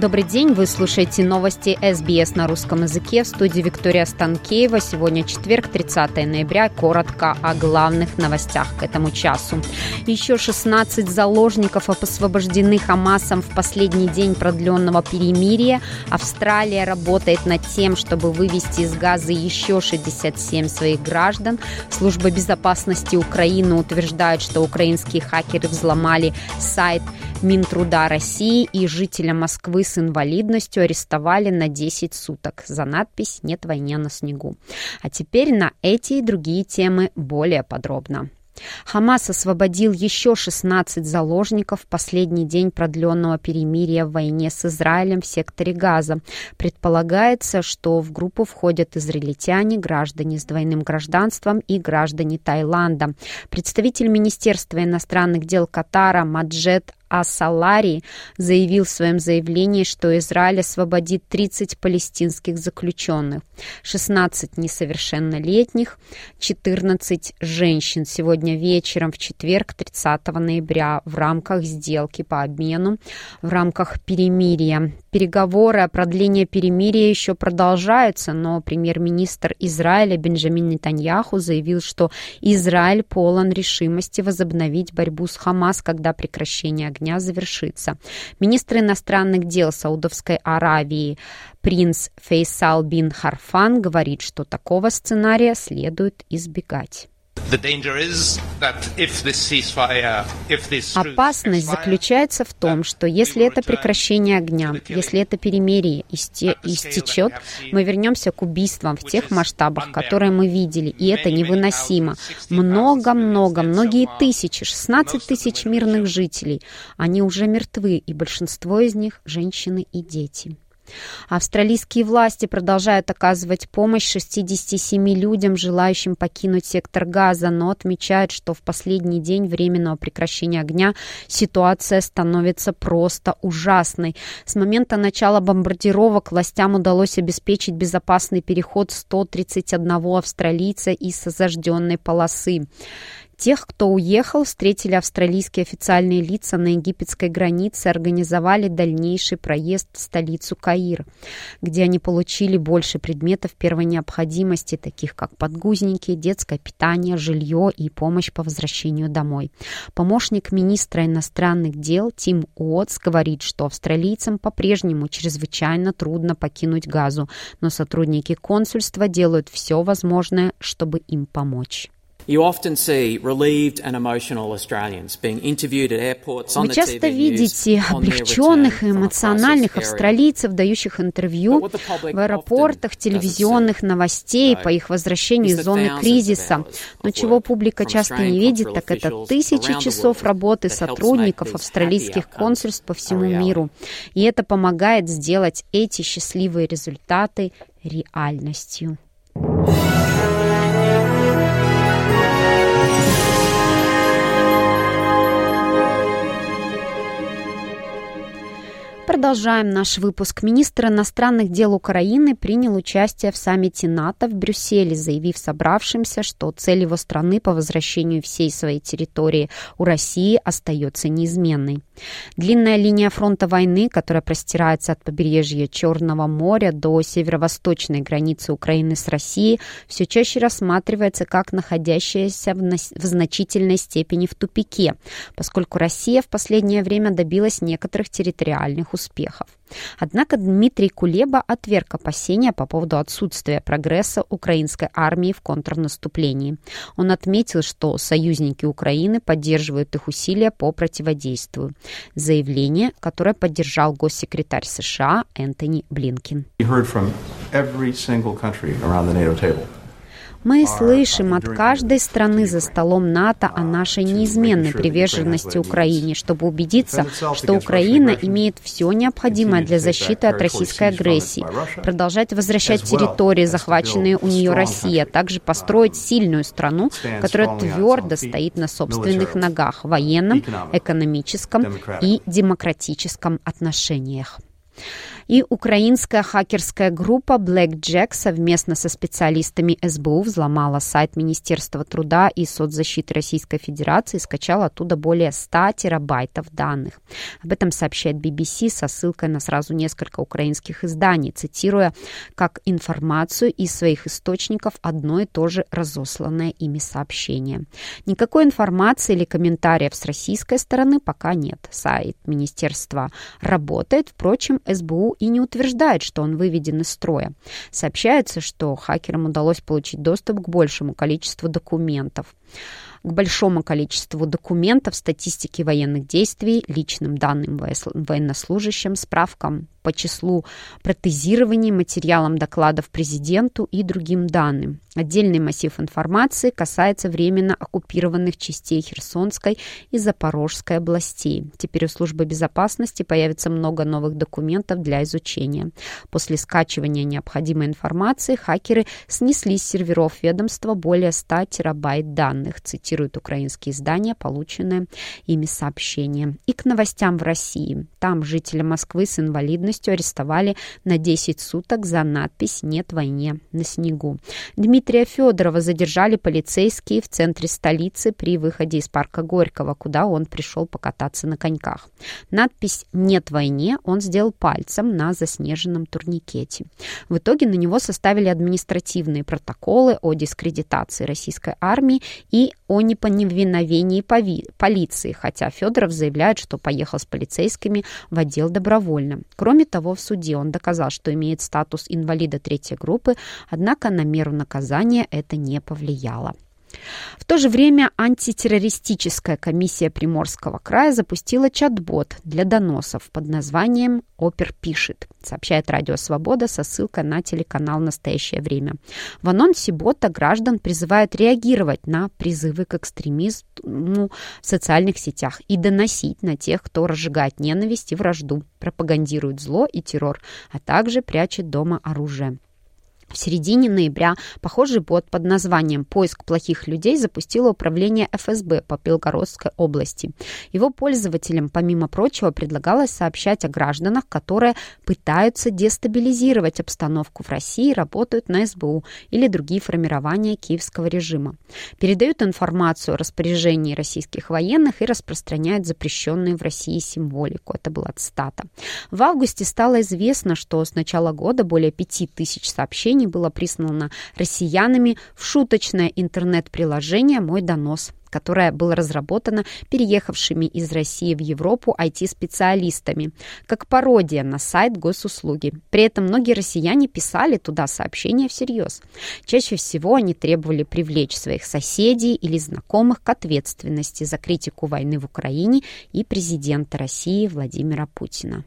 Добрый день, вы слушаете новости СБС на русском языке в студии Виктория Станкеева. Сегодня четверг, 30 ноября. Коротко о главных новостях к этому часу. Еще 16 заложников освобождены Хамасом в последний день продленного перемирия. Австралия работает над тем, чтобы вывести из Газа еще 67 своих граждан. Служба безопасности Украины утверждает, что украинские хакеры взломали сайт Минтруда России и жителя Москвы с инвалидностью арестовали на 10 суток за надпись «Нет войне на снегу». А теперь на эти и другие темы более подробно. Хамас освободил еще 16 заложников в последний день продленного перемирия в войне с Израилем в секторе Газа. Предполагается, что в группу входят израильтяне, граждане с двойным гражданством и граждане Таиланда. Представитель Министерства иностранных дел Катара Маджет Асалари заявил в своем заявлении, что Израиль освободит 30 палестинских заключенных, 16 несовершеннолетних, 14 женщин сегодня вечером в четверг, 30 ноября, в рамках сделки по обмену, в рамках перемирия. Переговоры о продлении перемирия еще продолжаются, но премьер-министр Израиля Бенджамин Нетаньяху заявил, что Израиль полон решимости возобновить борьбу с Хамас, когда прекращение огня завершится. Министр иностранных дел Саудовской Аравии принц Фейсал бин Харфан говорит, что такого сценария следует избегать. Опасность заключается в том, что если это прекращение огня, если это перемирие истечет, мы вернемся к убийствам в тех масштабах, которые мы видели, и это невыносимо. Много-много, многие тысячи, 16 тысяч мирных жителей, они уже мертвы, и большинство из них – женщины и дети. Австралийские власти продолжают оказывать помощь 67 людям, желающим покинуть сектор газа, но отмечают, что в последний день временного прекращения огня ситуация становится просто ужасной. С момента начала бомбардировок властям удалось обеспечить безопасный переход 131 австралийца из зажженной полосы. Тех, кто уехал, встретили австралийские официальные лица на египетской границе организовали дальнейший проезд в столицу Каир, где они получили больше предметов первой необходимости, таких как подгузники, детское питание, жилье и помощь по возвращению домой. Помощник министра иностранных дел Тим Уотс говорит, что австралийцам по-прежнему чрезвычайно трудно покинуть Газу, но сотрудники консульства делают все возможное, чтобы им помочь. Вы часто видите облегченных и эмоциональных австралийцев, дающих интервью в аэропортах, телевизионных новостей по их возвращению из зоны кризиса. Но чего публика часто не видит, так это тысячи часов работы сотрудников австралийских консульств по всему миру. И это помогает сделать эти счастливые результаты реальностью. Продолжаем наш выпуск. Министр иностранных дел Украины принял участие в саммите НАТО в Брюсселе, заявив собравшимся, что цель его страны по возвращению всей своей территории у России остается неизменной. Длинная линия фронта войны, которая простирается от побережья Черного моря до северо-восточной границы Украины с Россией, все чаще рассматривается как находящаяся в, значительной степени в тупике, поскольку Россия в последнее время добилась некоторых территориальных успехов успехов. Однако Дмитрий Кулеба отверг опасения по поводу отсутствия прогресса украинской армии в контрнаступлении. Он отметил, что союзники Украины поддерживают их усилия по противодействию. Заявление, которое поддержал госсекретарь США Энтони Блинкин. Мы слышим от каждой страны за столом НАТО о нашей неизменной приверженности Украине, чтобы убедиться, что Украина имеет все необходимое для защиты от российской агрессии, продолжать возвращать территории, захваченные у нее Россией, а также построить сильную страну, которая твердо стоит на собственных ногах в военном, экономическом и демократическом отношениях. И украинская хакерская группа Blackjack совместно со специалистами СБУ взломала сайт Министерства труда и соцзащиты Российской Федерации и скачала оттуда более 100 терабайтов данных. Об этом сообщает BBC со ссылкой на сразу несколько украинских изданий, цитируя как информацию из своих источников одно и то же разосланное ими сообщение. Никакой информации или комментариев с российской стороны пока нет. Сайт Министерства работает, впрочем, СБУ и не утверждает, что он выведен из строя. Сообщается, что хакерам удалось получить доступ к большему количеству документов к большому количеству документов, статистики военных действий, личным данным военнослужащим, справкам по числу протезирований, материалам докладов президенту и другим данным. Отдельный массив информации касается временно оккупированных частей Херсонской и Запорожской областей. Теперь у службы безопасности появится много новых документов для изучения. После скачивания необходимой информации хакеры снесли с серверов ведомства более 100 терабайт данных, цитируют украинские издания, полученные ими сообщения. И к новостям в России. Там жителя Москвы с инвалидностью полностью арестовали на 10 суток за надпись «Нет войне на снегу». Дмитрия Федорова задержали полицейские в центре столицы при выходе из парка Горького, куда он пришел покататься на коньках. Надпись «Нет войне» он сделал пальцем на заснеженном турникете. В итоге на него составили административные протоколы о дискредитации российской армии и о неповиновении полиции, хотя Федоров заявляет, что поехал с полицейскими в отдел добровольно. Кроме Кроме того, в суде он доказал, что имеет статус инвалида третьей группы, однако на меру наказания это не повлияло. В то же время антитеррористическая комиссия Приморского края запустила чат-бот для доносов под названием «Опер пишет», сообщает Радио Свобода со ссылкой на телеканал «Настоящее время». В анонсе бота граждан призывают реагировать на призывы к экстремизму в социальных сетях и доносить на тех, кто разжигает ненависть и вражду, пропагандирует зло и террор, а также прячет дома оружие. В середине ноября похожий бот под названием «Поиск плохих людей» запустило управление ФСБ по Белгородской области. Его пользователям, помимо прочего, предлагалось сообщать о гражданах, которые пытаются дестабилизировать обстановку в России, работают на СБУ или другие формирования киевского режима. Передают информацию о распоряжении российских военных и распространяют запрещенную в России символику. Это была цитата. В августе стало известно, что с начала года более пяти тысяч сообщений сообщений было прислано россиянами в шуточное интернет-приложение «Мой донос» которое было разработано переехавшими из России в Европу IT-специалистами, как пародия на сайт госуслуги. При этом многие россияне писали туда сообщения всерьез. Чаще всего они требовали привлечь своих соседей или знакомых к ответственности за критику войны в Украине и президента России Владимира Путина.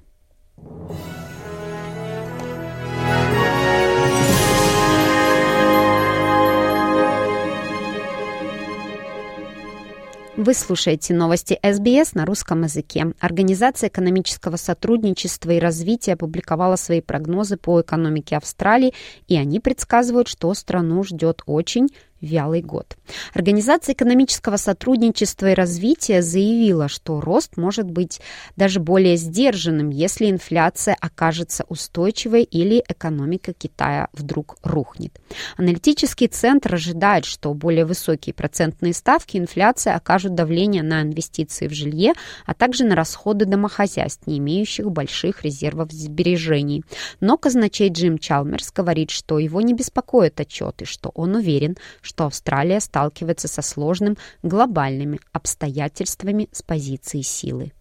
Вы слушаете новости СБС на русском языке. Организация экономического сотрудничества и развития опубликовала свои прогнозы по экономике Австралии, и они предсказывают, что страну ждет очень вялый год. Организация экономического сотрудничества и развития заявила, что рост может быть даже более сдержанным, если инфляция окажется устойчивой или экономика Китая вдруг рухнет. Аналитический центр ожидает, что более высокие процентные ставки инфляции окажут давление на инвестиции в жилье, а также на расходы домохозяйств, не имеющих больших резервов сбережений. Но казначей Джим Чалмерс говорит, что его не беспокоят отчеты, что он уверен, что что Австралия сталкивается со сложным глобальными обстоятельствами с позиции силы.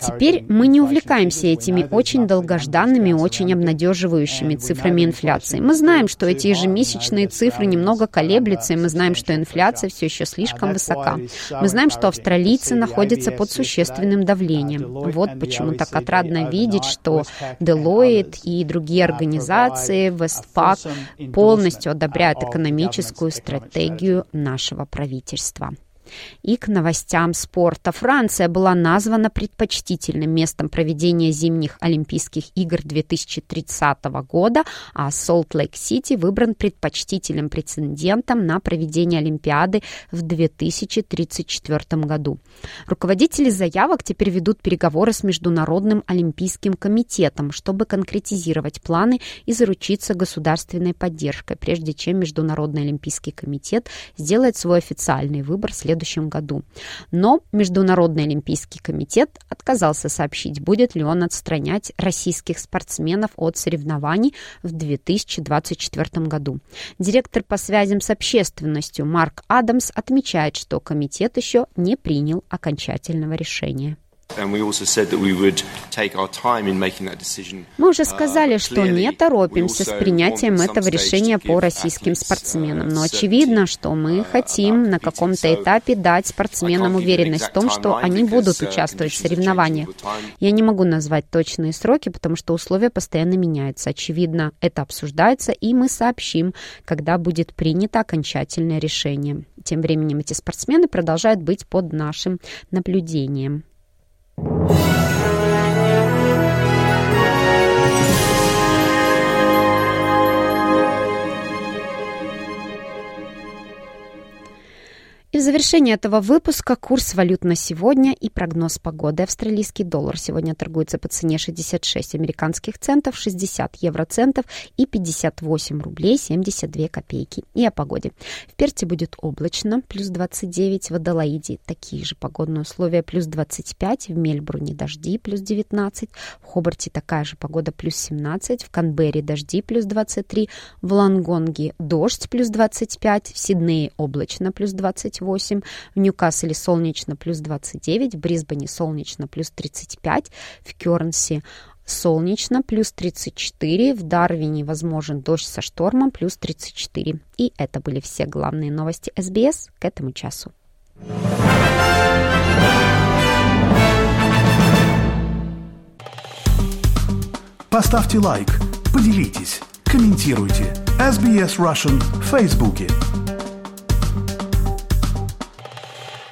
Теперь мы не увлекаемся этими очень долгожданными, очень обнадеживающими цифрами инфляции. Мы знаем, что эти ежемесячные цифры немного колеблются, и мы знаем, что инфляция все еще слишком высока. Мы знаем, что австралийцы находятся под существенным давлением. Вот почему так отрадно видеть, что Deloitte и другие организации, Westpac полностью одобряют экономическую стратегию нашего правительства. И к новостям спорта. Франция была названа предпочтительным местом проведения зимних Олимпийских игр 2030 года, а Солт-Лейк-Сити выбран предпочтительным прецедентом на проведение Олимпиады в 2034 году. Руководители заявок теперь ведут переговоры с Международным Олимпийским комитетом, чтобы конкретизировать планы и заручиться государственной поддержкой, прежде чем Международный Олимпийский комитет сделает свой официальный выбор в следующем году. Но Международный Олимпийский комитет отказался сообщить, будет ли он отстранять российских спортсменов от соревнований в 2024 году. Директор по связям с общественностью Марк Адамс отмечает, что комитет еще не принял окончательного решения. Мы уже сказали, uh, что не торопимся с принятием этого решения по российским спортсменам, но очевидно, что мы uh, хотим на каком-то этапе дать спортсменам уверенность в том, что они будут uh, участвовать в соревнованиях. Я не могу назвать точные сроки, потому что условия постоянно меняются. Очевидно, это обсуждается, и мы сообщим, когда будет принято окончательное решение. Тем временем эти спортсмены продолжают быть под нашим наблюдением. you Завершение этого выпуска курс валют на сегодня и прогноз погоды. Австралийский доллар сегодня торгуется по цене 66 американских центов, 60 евроцентов и 58 рублей 72 копейки. И о погоде. В Перте будет облачно, плюс 29, в Адалаиде такие же погодные условия, плюс 25, в Мельбурне дожди, плюс 19, в Хобарте такая же погода, плюс 17, в Канберре дожди, плюс 23, в Лангонге дождь, плюс 25, в Сиднее облачно, плюс 20 28, в Ньюкасселе солнечно плюс 29, в Брисбене солнечно плюс 35, в Кернсе солнечно плюс 34, в Дарвине возможен дождь со штормом плюс 34. И это были все главные новости СБС к этому часу. Поставьте лайк, поделитесь, комментируйте. SBS Russian в Фейсбуке.